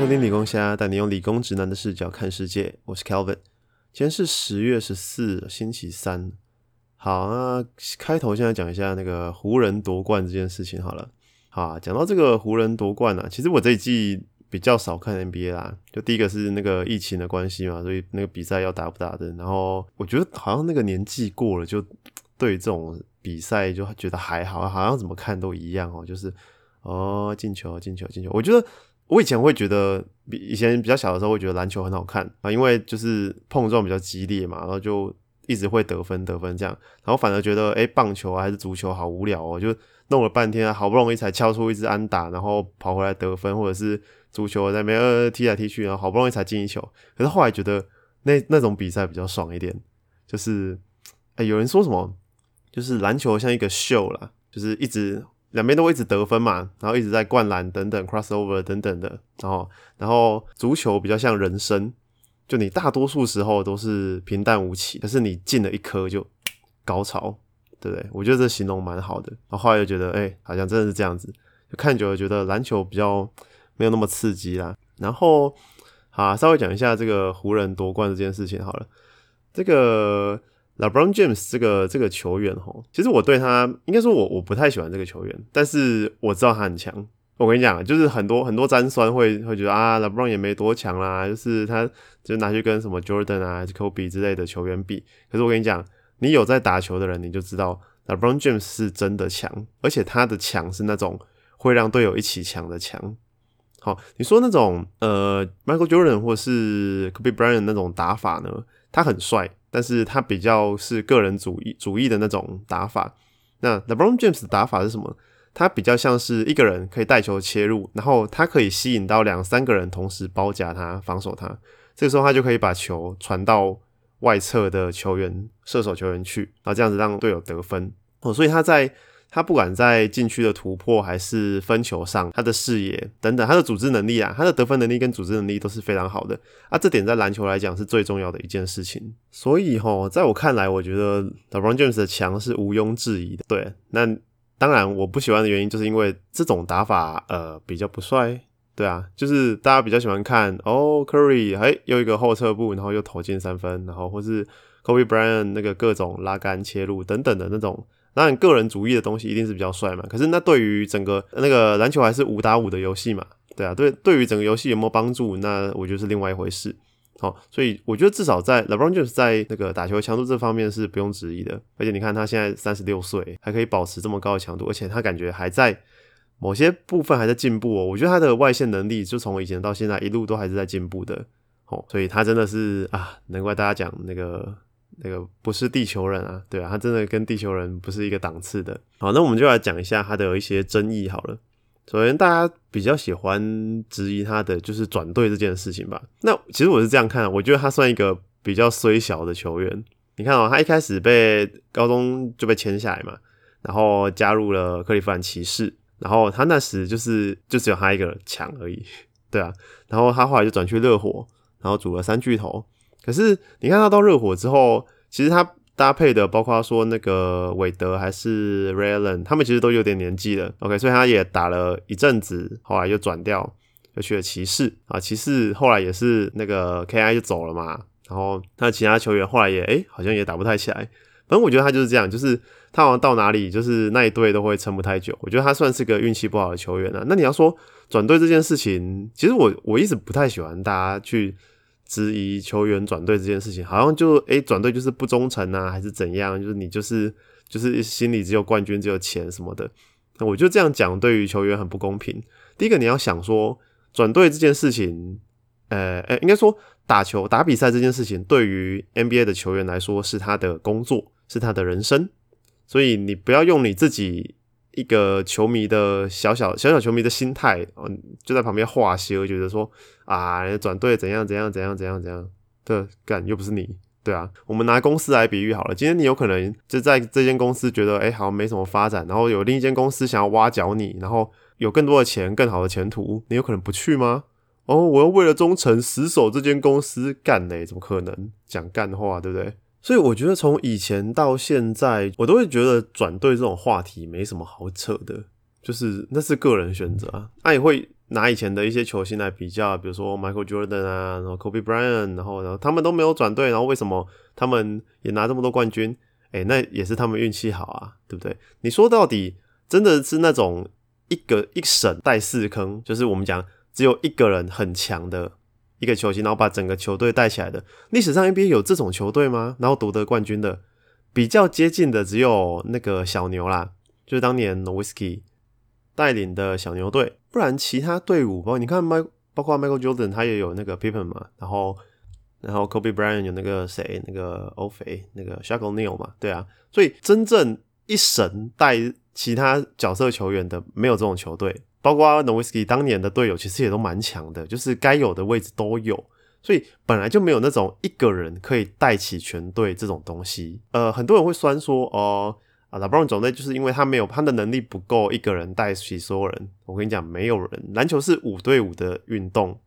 收听理工虾，带你用理工直男的视角看世界。我是 Calvin，今天是十月十四，星期三。好，那开头现在讲一下那个湖人夺冠这件事情好了。好，讲到这个湖人夺冠啊，其实我这一季比较少看 NBA 啦。就第一个是那个疫情的关系嘛，所以那个比赛要打不打的。然后我觉得好像那个年纪过了，就对这种比赛就觉得还好，好像怎么看都一样哦。就是哦，进球，进球，进球。我觉得我以前会觉得，比以前比较小的时候会觉得篮球很好看啊，因为就是碰撞比较激烈嘛，然后就。一直会得分得分这样，然后反而觉得哎，棒球还是足球好无聊哦，就弄了半天，好不容易才敲出一支安打，然后跑回来得分，或者是足球在那边踢来踢去，然后好不容易才进一球。可是后来觉得那那种比赛比较爽一点，就是哎，有人说什么，就是篮球像一个秀啦，就是一直两边都一直得分嘛，然后一直在灌篮等等，crossover 等等的，然后然后足球比较像人生。就你大多数时候都是平淡无奇，可是你进了一颗就高潮，对不对？我觉得这形容蛮好的。然后后来又觉得，哎，好像真的是这样子。就看久了，觉得篮球比较没有那么刺激啦。然后，好，稍微讲一下这个湖人夺冠这件事情好了。这个 LeBron James 这个这个球员吼，其实我对他应该说我我不太喜欢这个球员，但是我知道他很强。我跟你讲，就是很多很多沾酸会会觉得啊，LeBron 也没多强啦，就是他就拿去跟什么 Jordan 啊、Kobe 之类的球员比。可是我跟你讲，你有在打球的人，你就知道 LeBron James 是真的强，而且他的强是那种会让队友一起强的强。好，你说那种呃 Michael Jordan 或是 Kobe Bryant 那种打法呢，他很帅，但是他比较是个人主义主义的那种打法。那 LeBron James 的打法是什么？他比较像是一个人可以带球切入，然后他可以吸引到两三个人同时包夹他、防守他。这个时候他就可以把球传到外侧的球员、射手球员去，然后这样子让队友得分。哦，所以他在他不管在禁区的突破还是分球上，他的视野等等，他的组织能力啊，他的得分能力跟组织能力都是非常好的啊。这点在篮球来讲是最重要的一件事情。所以哈，在我看来，我觉得 LeBron James 的强是毋庸置疑的。对，那。当然，我不喜欢的原因就是因为这种打法，呃，比较不帅，对啊，就是大家比较喜欢看哦，Curry，哎，又一个后撤步，然后又投进三分，然后或是 Kobe Bryant 那个各种拉杆切入等等的那种，当然个人主义的东西一定是比较帅嘛。可是那对于整个那个篮球还是五打五的游戏嘛，对啊，对，对于整个游戏有没有帮助，那我觉得是另外一回事。好，所以我觉得至少在 LeBron James 在那个打球强度这方面是不用质疑的，而且你看他现在三十六岁，还可以保持这么高的强度，而且他感觉还在某些部分还在进步哦。我觉得他的外线能力就从以前到现在一路都还是在进步的。哦，所以他真的是啊，难怪大家讲那个那个不是地球人啊，对啊，他真的跟地球人不是一个档次的。好，那我们就来讲一下他的一些争议好了。首先，大家比较喜欢质疑他的就是转队这件事情吧。那其实我是这样看，我觉得他算一个比较虽小的球员。你看哦，他一开始被高中就被签下来嘛，然后加入了克利夫兰骑士，然后他那时就是就只有他一个强而已，对啊。然后他后来就转去热火，然后组了三巨头。可是你看他到热火之后，其实他。搭配的包括说那个韦德还是 r a y l a n 他们其实都有点年纪了。OK，所以他也打了一阵子，后来又转掉，又去了骑士啊。骑士后来也是那个 KI 就走了嘛，然后他其他球员后来也哎好像也打不太起来。反正我觉得他就是这样，就是他好像到哪里就是那一队都会撑不太久。我觉得他算是个运气不好的球员啊。那你要说转队这件事情，其实我我一直不太喜欢大家去。质疑球员转队这件事情，好像就诶转队就是不忠诚啊，还是怎样？就是你就是就是心里只有冠军，只有钱什么的。那我就这样讲，对于球员很不公平。第一个，你要想说转队这件事情，呃呃，应该说打球打比赛这件事情，对于 NBA 的球员来说是他的工作，是他的人生。所以你不要用你自己。一个球迷的小小小小球迷的心态，嗯，就在旁边画我觉得说啊，转队怎样怎样怎样怎样怎样的干，又不是你，对啊。我们拿公司来比喻好了，今天你有可能就在这间公司觉得，哎，好像没什么发展，然后有另一间公司想要挖角你，然后有更多的钱、更好的前途，你有可能不去吗？哦，我又为了忠诚死守这间公司干嘞，怎么可能讲干话，对不对？所以我觉得从以前到现在，我都会觉得转队这种话题没什么好扯的。就是那是个人选择啊。那也会拿以前的一些球星来比较，比如说 Michael Jordan 啊，然后 Kobe Bryant，然后然后他们都没有转队，然后为什么他们也拿这么多冠军？哎，那也是他们运气好啊，对不对？你说到底真的是那种一个一省带四坑，就是我们讲只有一个人很强的一个球星，然后把整个球队带起来的。历史上 NBA 有这种球队吗？然后夺得冠军的比较接近的只有那个小牛啦，就是当年 Whiskey 带领的小牛队。不然其他队伍，包括你看麦，包括 Michael Jordan 他也有那个 Pippen 嘛，然后。然后 Kobe Bryant 有那个谁，那个欧肥，那个 Shaq O'Neal 嘛，对啊，所以真正一神带其他角色球员的没有这种球队，包括 n o w i s k i 当年的队友其实也都蛮强的，就是该有的位置都有，所以本来就没有那种一个人可以带起全队这种东西。呃，很多人会酸说，哦啊，LeBron 总队就是因为他没有他的能力不够，一个人带起所有人。我跟你讲，没有人，篮球是五对五的运动，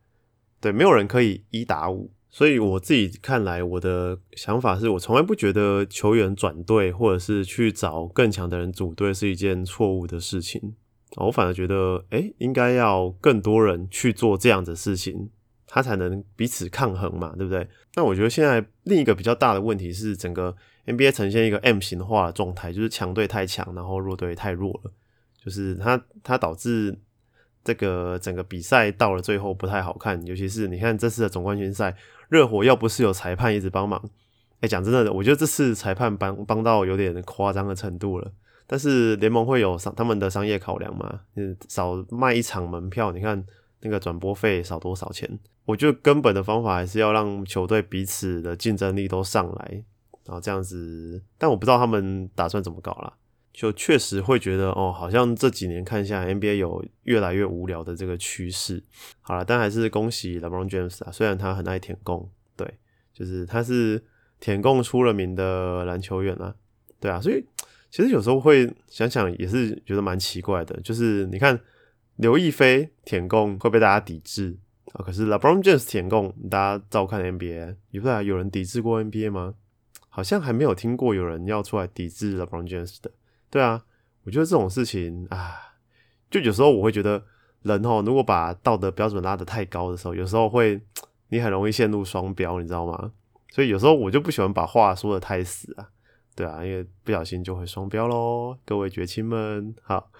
对，没有人可以一打五。所以我自己看来，我的想法是我从来不觉得球员转队或者是去找更强的人组队是一件错误的事情。我反而觉得，哎，应该要更多人去做这样的事情，他才能彼此抗衡嘛，对不对？那我觉得现在另一个比较大的问题是，整个 NBA 呈现一个 M 型化的状态，就是强队太强，然后弱队太弱了，就是它它导致。这个整个比赛到了最后不太好看，尤其是你看这次的总冠军赛，热火要不是有裁判一直帮忙，哎，讲真的，我觉得这次裁判帮帮到有点夸张的程度了。但是联盟会有商他们的商业考量嘛？嗯，少卖一场门票，你看那个转播费少多少钱？我觉得根本的方法还是要让球队彼此的竞争力都上来，然后这样子。但我不知道他们打算怎么搞了。就确实会觉得哦，好像这几年看下，NBA 有越来越无聊的这个趋势。好了，但还是恭喜 LeBron James 啊，虽然他很爱舔共，对，就是他是舔共出了名的篮球员啊，对啊，所以其实有时候会想想，也是觉得蛮奇怪的，就是你看刘亦菲舔共会被大家抵制啊，可是 LeBron James 舔共，大家照看 NBA，有不有人抵制过 NBA 吗？好像还没有听过有人要出来抵制 LeBron James 的。对啊，我觉得这种事情啊，就有时候我会觉得人哦，如果把道德标准拉得太高的时候，有时候会你很容易陷入双标，你知道吗？所以有时候我就不喜欢把话说的太死啊，对啊，因为不小心就会双标喽。各位绝亲们，好，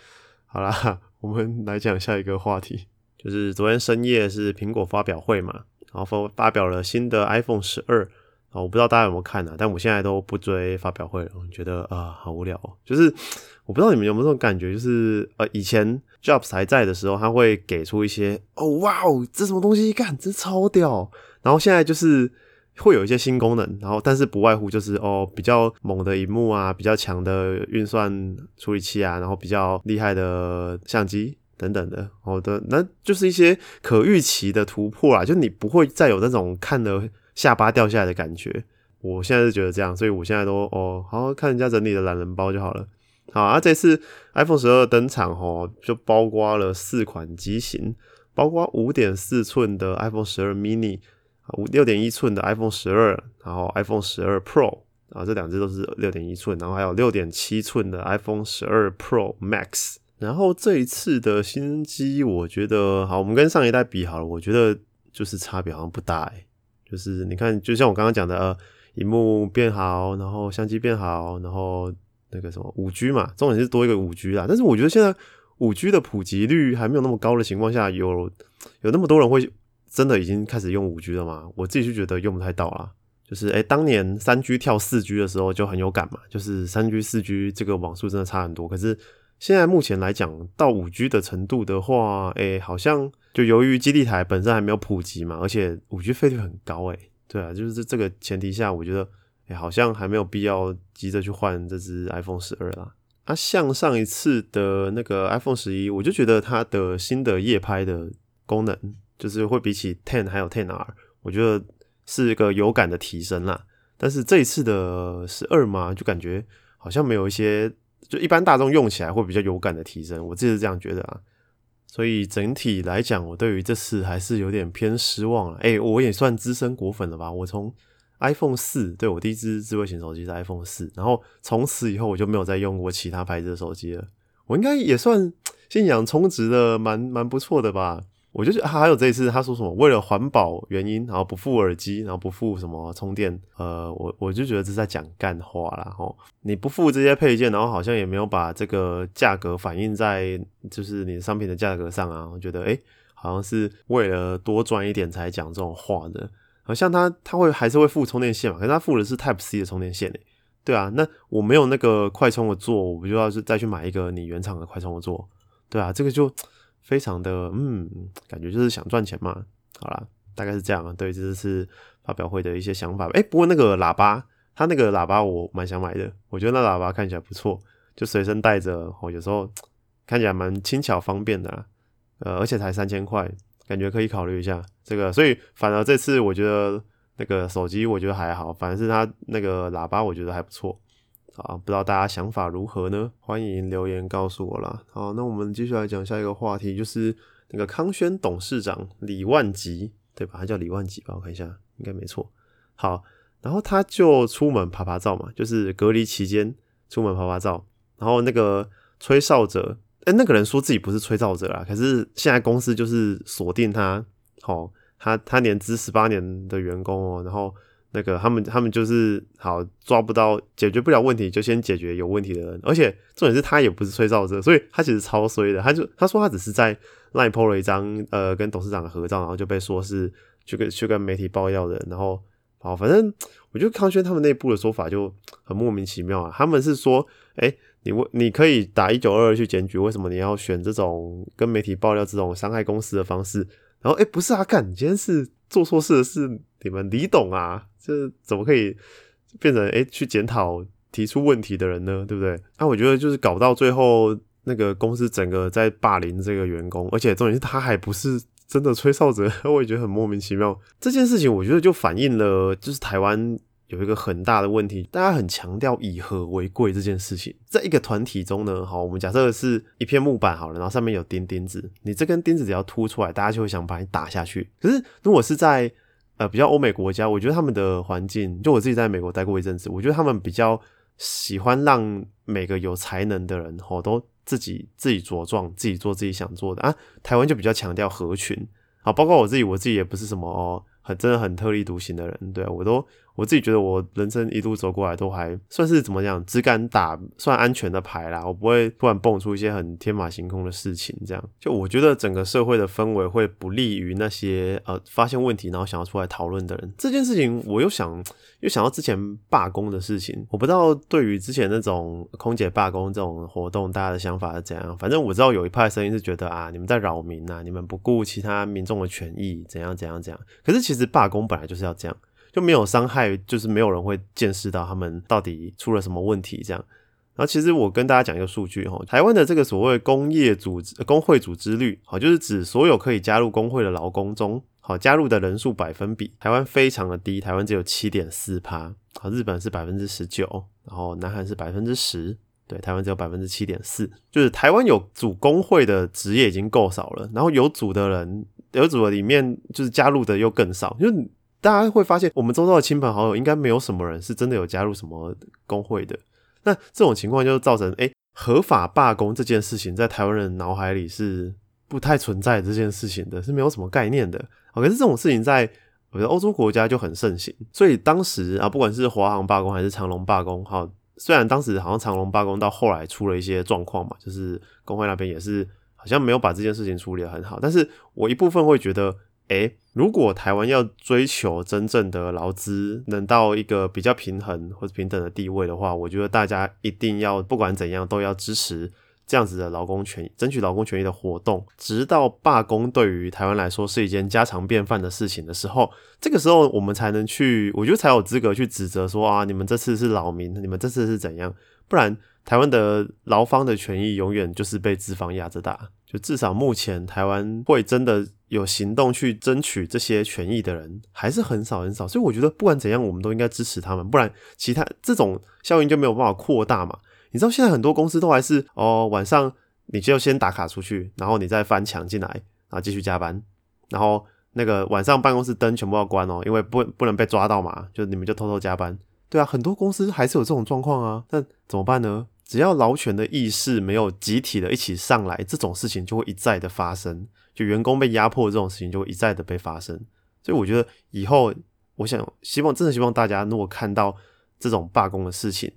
好啦，我们来讲下一个话题，就是昨天深夜是苹果发表会嘛，然后发发表了新的 iPhone 十二。我不知道大家有没有看呢？但我现在都不追发表会了，我觉得啊，好无聊。就是我不知道你们有没有这种感觉，就是呃，以前 Jobs 还在的时候，他会给出一些哦，哇哦，这什么东西？看，这超屌。然后现在就是会有一些新功能，然后但是不外乎就是哦，比较猛的荧幕啊，比较强的运算处理器啊，然后比较厉害的相机等等的。好的，那就是一些可预期的突破啊，就你不会再有那种看的。下巴掉下来的感觉，我现在是觉得这样，所以我现在都哦，好好看人家整理的懒人包就好了。好啊，这次 iPhone 十二登场哦，就包括了四款机型，包括五点四寸的 iPhone 十二 mini，五六点一寸的 iPhone 十二，然后 iPhone 十二 Pro，啊，这两只都是六点一寸，然后还有六点七寸的 iPhone 十二 Pro Max。然后这一次的新机，我觉得好，我们跟上一代比好了，我觉得就是差别好像不大哎。就是你看，就像我刚刚讲的，呃，荧幕变好，然后相机变好，然后那个什么五 G 嘛，重点是多一个五 G 啦。但是我觉得现在五 G 的普及率还没有那么高的情况下，有有那么多人会真的已经开始用五 G 了吗？我自己就觉得用不太到啦。就是哎，当年三 G 跳四 G 的时候就很有感嘛，就是三 G 四 G 这个网速真的差很多。可是现在目前来讲，到五 G 的程度的话，哎，好像。就由于基地台本身还没有普及嘛，而且五 G 费率很高诶，对啊，就是这这个前提下，我觉得哎，好像还没有必要急着去换这只 iPhone 十二啦。啊，像上一次的那个 iPhone 十一，我就觉得它的新的夜拍的功能，就是会比起 Ten 还有 Ten R，我觉得是一个有感的提升啦。但是这一次的十二嘛，就感觉好像没有一些，就一般大众用起来会比较有感的提升，我自己是这样觉得啊。所以整体来讲，我对于这次还是有点偏失望了。哎，我也算资深果粉了吧？我从 iPhone 四，对我第一支智慧型手机是 iPhone 四，然后从此以后我就没有再用过其他牌子的手机了。我应该也算 信仰充值的蛮蛮不错的吧。我就觉得还有这一次，他说什么为了环保原因，然后不付耳机，然后不付什么充电，呃，我我就觉得这是在讲干话啦。吼，你不付这些配件，然后好像也没有把这个价格反映在就是你的商品的价格上啊。我觉得哎，好像是为了多赚一点才讲这种话的。好像他他会还是会付充电线嘛，可是他付的是 Type C 的充电线诶。对啊，那我没有那个快充的座，我不就要是再去买一个你原厂的快充的座？对啊，这个就。非常的嗯，感觉就是想赚钱嘛。好啦，大概是这样啊。对，这是发表会的一些想法。哎，不过那个喇叭，它那个喇叭我蛮想买的。我觉得那喇叭看起来不错，就随身带着，哦，有时候看起来蛮轻巧方便的。呃，而且才三千块，感觉可以考虑一下这个。所以反而这次我觉得那个手机我觉得还好，反而是它那个喇叭我觉得还不错。啊，不知道大家想法如何呢？欢迎留言告诉我啦。好，那我们继续来讲下一个话题，就是那个康轩董事长李万吉，对吧？他叫李万吉吧？我看一下，应该没错。好，然后他就出门爬爬照嘛，就是隔离期间出门爬爬照。然后那个吹哨者，哎，那个人说自己不是吹哨者啦，可是现在公司就是锁定他，好，他他年资十八年的员工哦，然后。那个他们他们就是好抓不到解决不了问题就先解决有问题的人，而且重点是他也不是吹哨者，所以他其实超衰的。他就他说他只是在赖 po 了一张呃跟董事长的合照，然后就被说是去跟去跟媒体爆料的。然后好，反正我觉得康轩他们内部的说法就很莫名其妙啊。他们是说，哎，你为你可以打一九二二去检举，为什么你要选这种跟媒体爆料这种伤害公司的方式？然后哎，不是啊，干，你今天是做错事的是你们李董啊。这怎么可以变成哎去检讨提出问题的人呢？对不对？那我觉得就是搞到最后，那个公司整个在霸凌这个员工，而且重点是他还不是真的吹哨者，我也觉得很莫名其妙。这件事情我觉得就反映了，就是台湾有一个很大的问题，大家很强调以和为贵这件事情。在一个团体中呢，好，我们假设是一片木板好了，然后上面有钉钉子，你这根钉子只要凸出来，大家就会想把你打下去。可是如果是在呃，比较欧美国家，我觉得他们的环境，就我自己在美国待过一阵子，我觉得他们比较喜欢让每个有才能的人，吼，都自己自己茁壮，自己做自己想做的啊。台湾就比较强调合群，啊，包括我自己，我自己也不是什么哦，很真的很特立独行的人，对我都。我自己觉得，我人生一路走过来都还算是怎么讲，只敢打算安全的牌啦。我不会突然蹦出一些很天马行空的事情，这样就我觉得整个社会的氛围会不利于那些呃发现问题然后想要出来讨论的人。这件事情我又想又想到之前罢工的事情，我不知道对于之前那种空姐罢工这种活动，大家的想法是怎样。反正我知道有一派声音是觉得啊，你们在扰民啊，你们不顾其他民众的权益，怎样怎样怎样。可是其实罢工本来就是要这样。就没有伤害，就是没有人会见识到他们到底出了什么问题。这样，然后其实我跟大家讲一个数据哈，台湾的这个所谓工业组织工会组织率，好，就是指所有可以加入工会的劳工中，好加入的人数百分比，台湾非常的低，台湾只有七点四趴，好，日本是百分之十九，然后南韩是百分之十，对，台湾只有百分之七点四，就是台湾有组工会的职业已经够少了，然后有组的人有组的里面就是加入的又更少，就。大家会发现，我们周遭的亲朋好友应该没有什么人是真的有加入什么工会的。那这种情况就造成，哎，合法罢工这件事情在台湾人脑海里是不太存在这件事情的，是没有什么概念的。可是这种事情在我觉得欧洲国家就很盛行。所以当时啊，不管是华航罢工还是长龙罢工，好，虽然当时好像长龙罢工到后来出了一些状况嘛，就是工会那边也是好像没有把这件事情处理的很好。但是我一部分会觉得。哎，如果台湾要追求真正的劳资能到一个比较平衡或者平等的地位的话，我觉得大家一定要不管怎样都要支持这样子的劳工权益，争取劳工权益的活动，直到罢工对于台湾来说是一件家常便饭的事情的时候，这个时候我们才能去，我觉得才有资格去指责说啊，你们这次是扰民，你们这次是怎样？不然台湾的劳方的权益永远就是被资方压着打。就至少目前台湾会真的有行动去争取这些权益的人还是很少很少，所以我觉得不管怎样，我们都应该支持他们，不然其他这种效应就没有办法扩大嘛。你知道现在很多公司都还是哦，晚上你就先打卡出去，然后你再翻墙进来，然后继续加班，然后那个晚上办公室灯全部要关哦，因为不不能被抓到嘛，就你们就偷偷加班。对啊，很多公司还是有这种状况啊，那怎么办呢？只要劳权的意识没有集体的一起上来，这种事情就会一再的发生，就员工被压迫这种事情就会一再的被发生。所以我觉得以后，我想希望真的希望大家如果看到这种罢工的事情，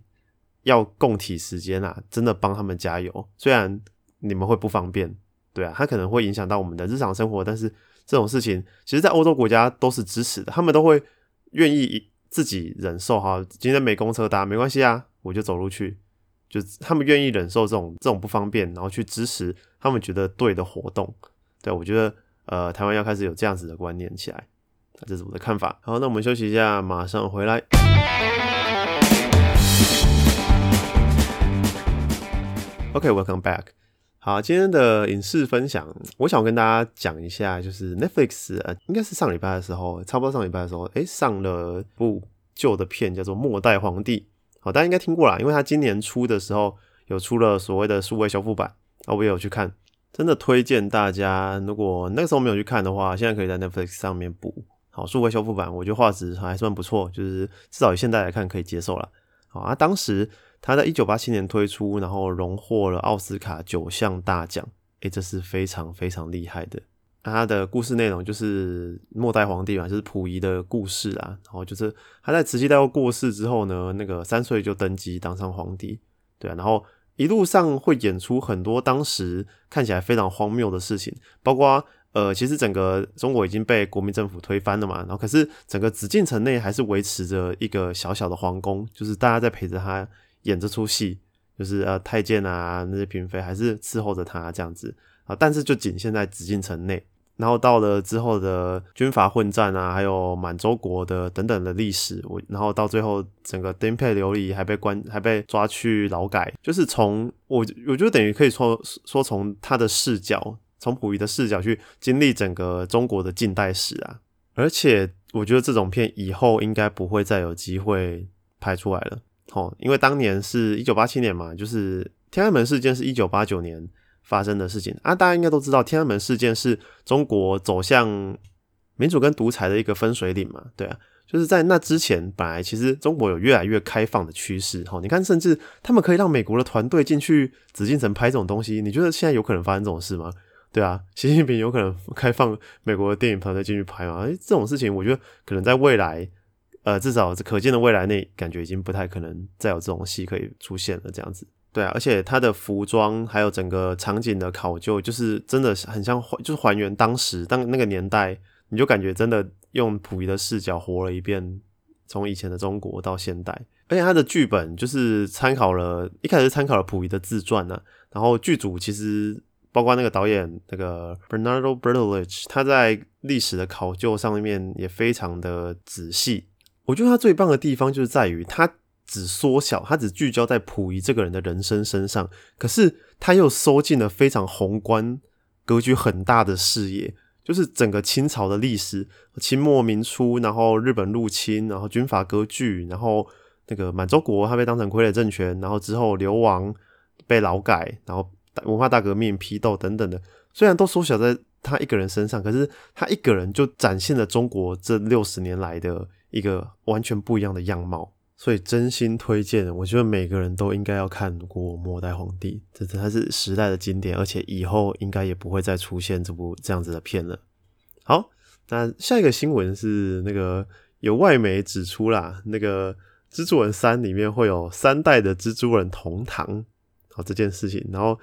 要共体时间啊，真的帮他们加油。虽然你们会不方便，对啊，它可能会影响到我们的日常生活，但是这种事情，其实，在欧洲国家都是支持的，他们都会愿意自己忍受哈。今天没公车搭没关系啊，我就走路去。就他们愿意忍受这种这种不方便，然后去支持他们觉得对的活动。对我觉得，呃，台湾要开始有这样子的观念起来，这是我的看法。好，那我们休息一下，马上回来。OK，welcome back。好，今天的影视分享，我想跟大家讲一下，就是 Netflix，呃，应该是上礼拜的时候，差不多上礼拜的时候，诶，上了部旧的片，叫做《末代皇帝》。好，大家应该听过啦，因为他今年初的时候有出了所谓的数位修复版，啊，我也有去看，真的推荐大家，如果那个时候没有去看的话，现在可以在 Netflix 上面补。好，数位修复版，我觉得画质还算不错，就是至少以现在来看可以接受了。好啊，当时他在一九八七年推出，然后荣获了奥斯卡九项大奖，诶，这是非常非常厉害的。他的故事内容就是末代皇帝嘛，就是溥仪的故事啊。然后就是他在慈禧太后过世之后呢，那个三岁就登基当上皇帝，对啊。然后一路上会演出很多当时看起来非常荒谬的事情，包括呃，其实整个中国已经被国民政府推翻了嘛。然后可是整个紫禁城内还是维持着一个小小的皇宫，就是大家在陪着他演这出戏，就是呃太监啊那些嫔妃还是伺候着他这样子啊。但是就仅限在紫禁城内。然后到了之后的军阀混战啊，还有满洲国的等等的历史，我然后到最后整个颠沛流离，还被关，还被抓去劳改，就是从我我就等于可以说说从他的视角，从溥仪的视角去经历整个中国的近代史啊，而且我觉得这种片以后应该不会再有机会拍出来了，哦，因为当年是一九八七年嘛，就是天安门事件是一九八九年。发生的事情啊，大家应该都知道，天安门事件是中国走向民主跟独裁的一个分水岭嘛？对啊，就是在那之前，本来其实中国有越来越开放的趋势。哈，你看，甚至他们可以让美国的团队进去紫禁城拍这种东西，你觉得现在有可能发生这种事吗？对啊，习近平有可能开放美国的电影团队进去拍吗？哎，这种事情，我觉得可能在未来，呃，至少可见的未来内，感觉已经不太可能再有这种戏可以出现了，这样子。对啊，而且他的服装还有整个场景的考究，就是真的很像就是还原当时当那个年代，你就感觉真的用溥仪的视角活了一遍，从以前的中国到现代。而且他的剧本就是参考了一开始参考了溥仪的自传呢，然后剧组其实包括那个导演那个 Bernardo Bertolucci，他在历史的考究上面也非常的仔细。我觉得他最棒的地方就是在于他。只缩小，他只聚焦在溥仪这个人的人生身上，可是他又收进了非常宏观、格局很大的视野，就是整个清朝的历史，清末民初，然后日本入侵，然后军阀割据，然后那个满洲国他被当成傀儡政权，然后之后流亡、被劳改，然后文化大革命、批斗等等的，虽然都缩小在他一个人身上，可是他一个人就展现了中国这六十年来的一个完全不一样的样貌。所以真心推荐，我觉得每个人都应该要看过《末代皇帝》，这真的是时代的经典，而且以后应该也不会再出现这部这样子的片了。好，那下一个新闻是那个有外媒指出啦，那个《蜘蛛人三》里面会有三代的蜘蛛人同堂，好这件事情，然后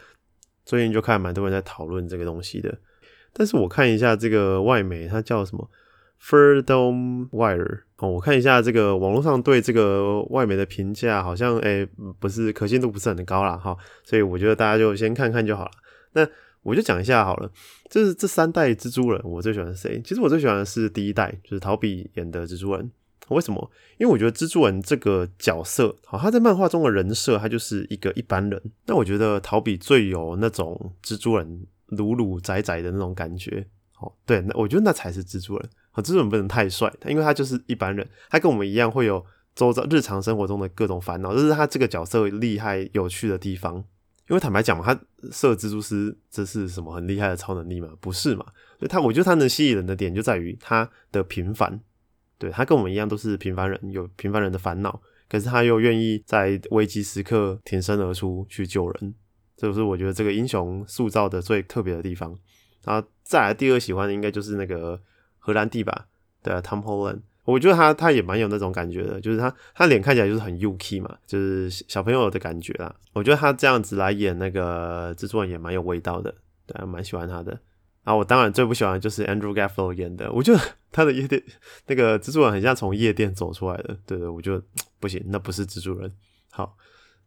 最近就看蛮多人在讨论这个东西的，但是我看一下这个外媒，它叫什么？Freedom Wire 我看一下这个网络上对这个外媒的评价，好像诶不是可信度不是很高啦。哈，所以我觉得大家就先看看就好了。那我就讲一下好了，就是这三代蜘蛛人，我最喜欢谁？其实我最喜欢的是第一代，就是陶比演的蜘蛛人。为什么？因为我觉得蜘蛛人这个角色，好，他在漫画中的人设，他就是一个一般人。那我觉得陶比最有那种蜘蛛人鲁鲁窄窄的那种感觉。好，对，那我觉得那才是蜘蛛人。啊蜘蛛人不能太帅，因为他就是一般人，他跟我们一样会有周遭日常生活中的各种烦恼，这是他这个角色厉害有趣的地方。因为坦白讲嘛，他射蜘蛛丝这是什么很厉害的超能力嘛？不是嘛？所以他我觉得他能吸引人的点就在于他的平凡，对他跟我们一样都是平凡人，有平凡人的烦恼，可是他又愿意在危机时刻挺身而出去救人，这是我觉得这个英雄塑造的最特别的地方。然后再来第二喜欢的应该就是那个荷兰弟吧，对啊，Tom Holland，我觉得他他也蛮有那种感觉的，就是他他脸看起来就是很 UK 嘛，就是小朋友的感觉啦。我觉得他这样子来演那个蜘蛛人也蛮有味道的，对，蛮喜欢他的。啊，我当然最不喜欢的就是 Andrew Garfield 演的，我觉得他的夜店那个蜘蛛人很像从夜店走出来的，对对，我就不行，那不是蜘蛛人。好，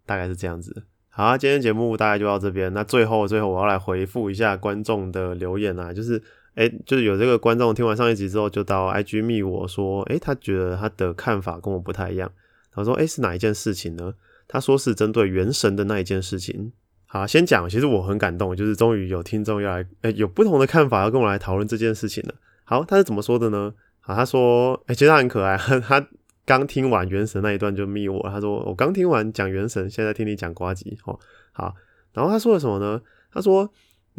大概是这样子。好，今天节目大概就到这边。那最后，最后我要来回复一下观众的留言啊，就是，哎，就是有这个观众听完上一集之后，就到 IG 密我说，哎，他觉得他的看法跟我不太一样。他说，哎，是哪一件事情呢？他说是针对原神的那一件事情。好，先讲，其实我很感动，就是终于有听众要来，哎，有不同的看法要跟我来讨论这件事情了。好，他是怎么说的呢？好，他说，哎，其实他很可爱，他。刚听完原神那一段就密我，他说我刚听完讲原神，现在听你讲瓜吉，哦，好，然后他说了什么呢？他说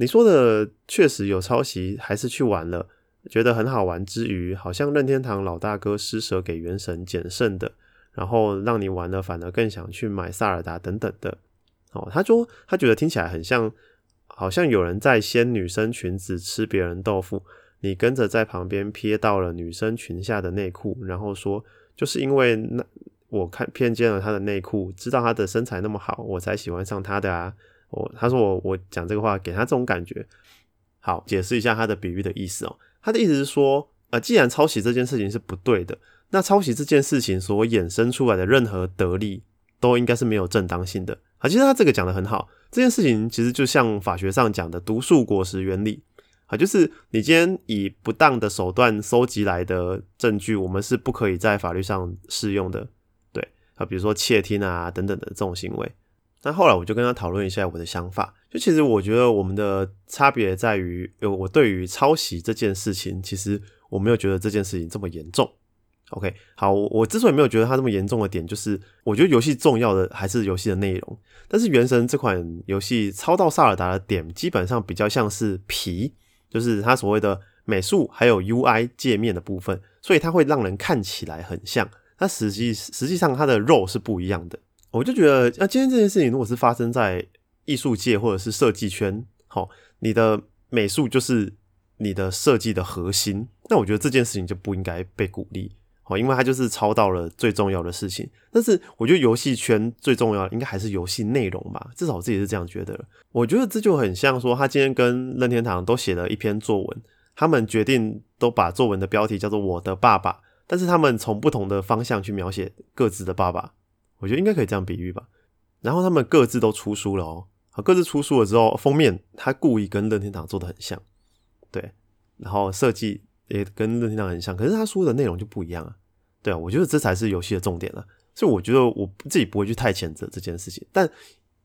你说的确实有抄袭，还是去玩了，觉得很好玩之余，好像任天堂老大哥施舍给原神减剩的，然后让你玩了，反而更想去买萨尔达等等的。哦，他说他觉得听起来很像，好像有人在掀女生裙子吃别人豆腐，你跟着在旁边瞥到了女生裙下的内裤，然后说。就是因为那我看偏见了他的内裤，知道他的身材那么好，我才喜欢上他的啊。我他说我我讲这个话给他这种感觉。好，解释一下他的比喻的意思哦。他的意思是说，呃，既然抄袭这件事情是不对的，那抄袭这件事情所衍生出来的任何得利都应该是没有正当性的。啊，其实他这个讲的很好，这件事情其实就像法学上讲的毒树果实原理。啊，就是你今天以不当的手段收集来的证据，我们是不可以在法律上适用的。对啊，比如说窃听啊等等的这种行为。那后来我就跟他讨论一下我的想法，就其实我觉得我们的差别在于，呃，我对于抄袭这件事情，其实我没有觉得这件事情这么严重。OK，好，我之所以没有觉得它这么严重的点，就是我觉得游戏重要的还是游戏的内容。但是《原神》这款游戏抄到萨尔达的点，基本上比较像是皮。就是它所谓的美术还有 UI 界面的部分，所以它会让人看起来很像，它实际实际上它的肉是不一样的。我就觉得，那今天这件事情如果是发生在艺术界或者是设计圈，好，你的美术就是你的设计的核心，那我觉得这件事情就不应该被鼓励。哦，因为它就是抄到了最重要的事情，但是我觉得游戏圈最重要应该还是游戏内容吧，至少我自己是这样觉得。我觉得这就很像说，他今天跟任天堂都写了一篇作文，他们决定都把作文的标题叫做《我的爸爸》，但是他们从不同的方向去描写各自的爸爸，我觉得应该可以这样比喻吧。然后他们各自都出书了哦，好，各自出书了之后，封面他故意跟任天堂做的很像，对，然后设计。也跟任天堂很像，可是他书的内容就不一样啊。对啊，我觉得这才是游戏的重点了。所以我觉得我自己不会去太谴责这件事情，但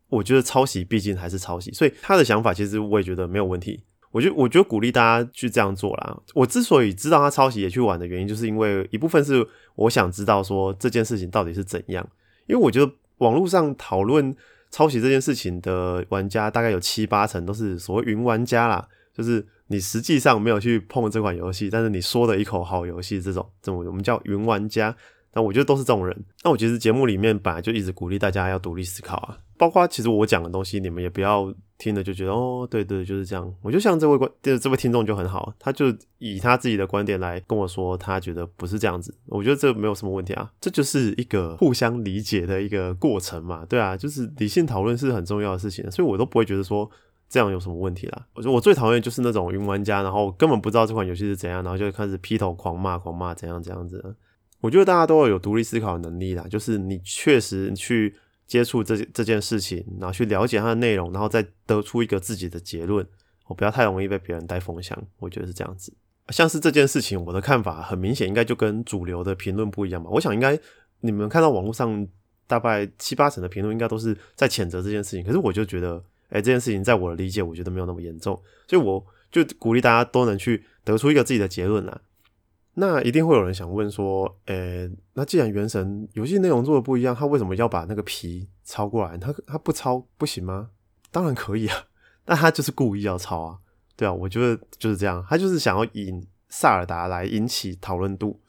我觉得抄袭毕竟还是抄袭，所以他的想法其实我也觉得没有问题。我觉得我觉得鼓励大家去这样做啦。我之所以知道他抄袭也去玩的原因，就是因为一部分是我想知道说这件事情到底是怎样。因为我觉得网络上讨论抄袭这件事情的玩家大概有七八成都是所谓云玩家啦，就是。你实际上没有去碰这款游戏，但是你说的一口好游戏，这种这种我们叫云玩家，那我觉得都是这种人。那我其实节目里面本来就一直鼓励大家要独立思考啊，包括其实我讲的东西，你们也不要听了就觉得哦，对对，就是这样。我就像这位观，这位听众就很好，他就以他自己的观点来跟我说，他觉得不是这样子。我觉得这没有什么问题啊，这就是一个互相理解的一个过程嘛，对啊，就是理性讨论是很重要的事情，所以我都不会觉得说。这样有什么问题啦？我觉得我最讨厌就是那种云玩家，然后根本不知道这款游戏是怎样，然后就开始劈头狂骂、狂骂怎样怎样子。我觉得大家都要有独立思考的能力啦，就是你确实去接触这这件事情，然后去了解它的内容，然后再得出一个自己的结论。我不要太容易被别人带风向，我觉得是这样子。像是这件事情，我的看法很明显，应该就跟主流的评论不一样吧？我想应该你们看到网络上大概七八成的评论，应该都是在谴责这件事情。可是我就觉得。哎，这件事情在我的理解，我觉得没有那么严重，所以我就鼓励大家都能去得出一个自己的结论啦。那一定会有人想问说，呃，那既然原神游戏内容做的不一样，他为什么要把那个皮抄过来？他他不抄不行吗？当然可以啊，但他就是故意要抄啊。对啊，我觉得就是这样，他就是想要引萨尔达来引起讨论度，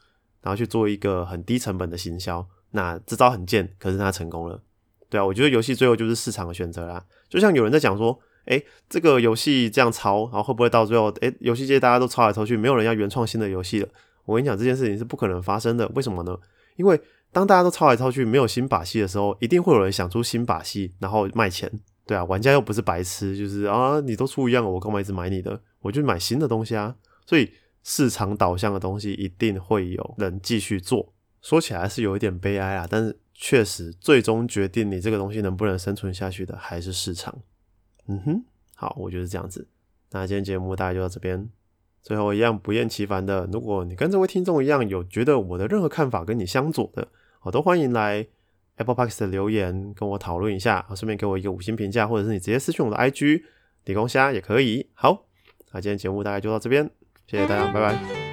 然后去做一个很低成本的行销。那这招很贱，可是他成功了。对啊，我觉得游戏最后就是市场的选择啦。就像有人在讲说，哎，这个游戏这样抄，然后会不会到最后，哎，游戏界大家都抄来抄去，没有人要原创新的游戏了？我跟你讲，这件事情是不可能发生的。为什么呢？因为当大家都抄来抄去，没有新把戏的时候，一定会有人想出新把戏，然后卖钱。对啊，玩家又不是白痴，就是啊，你都出一样，我干嘛一直买你的？我就买新的东西啊。所以市场导向的东西一定会有人继续做。说起来是有一点悲哀啊，但是确实最终决定你这个东西能不能生存下去的还是市场。嗯哼，好，我就是这样子。那今天节目大概就到这边。最后一样不厌其烦的，如果你跟这位听众一样有觉得我的任何看法跟你相左的，我都欢迎来 Apple Park 的留言跟我讨论一下，顺便给我一个五星评价，或者是你直接私讯我的 IG 理工虾也可以。好，那今天节目大概就到这边，谢谢大家，拜拜。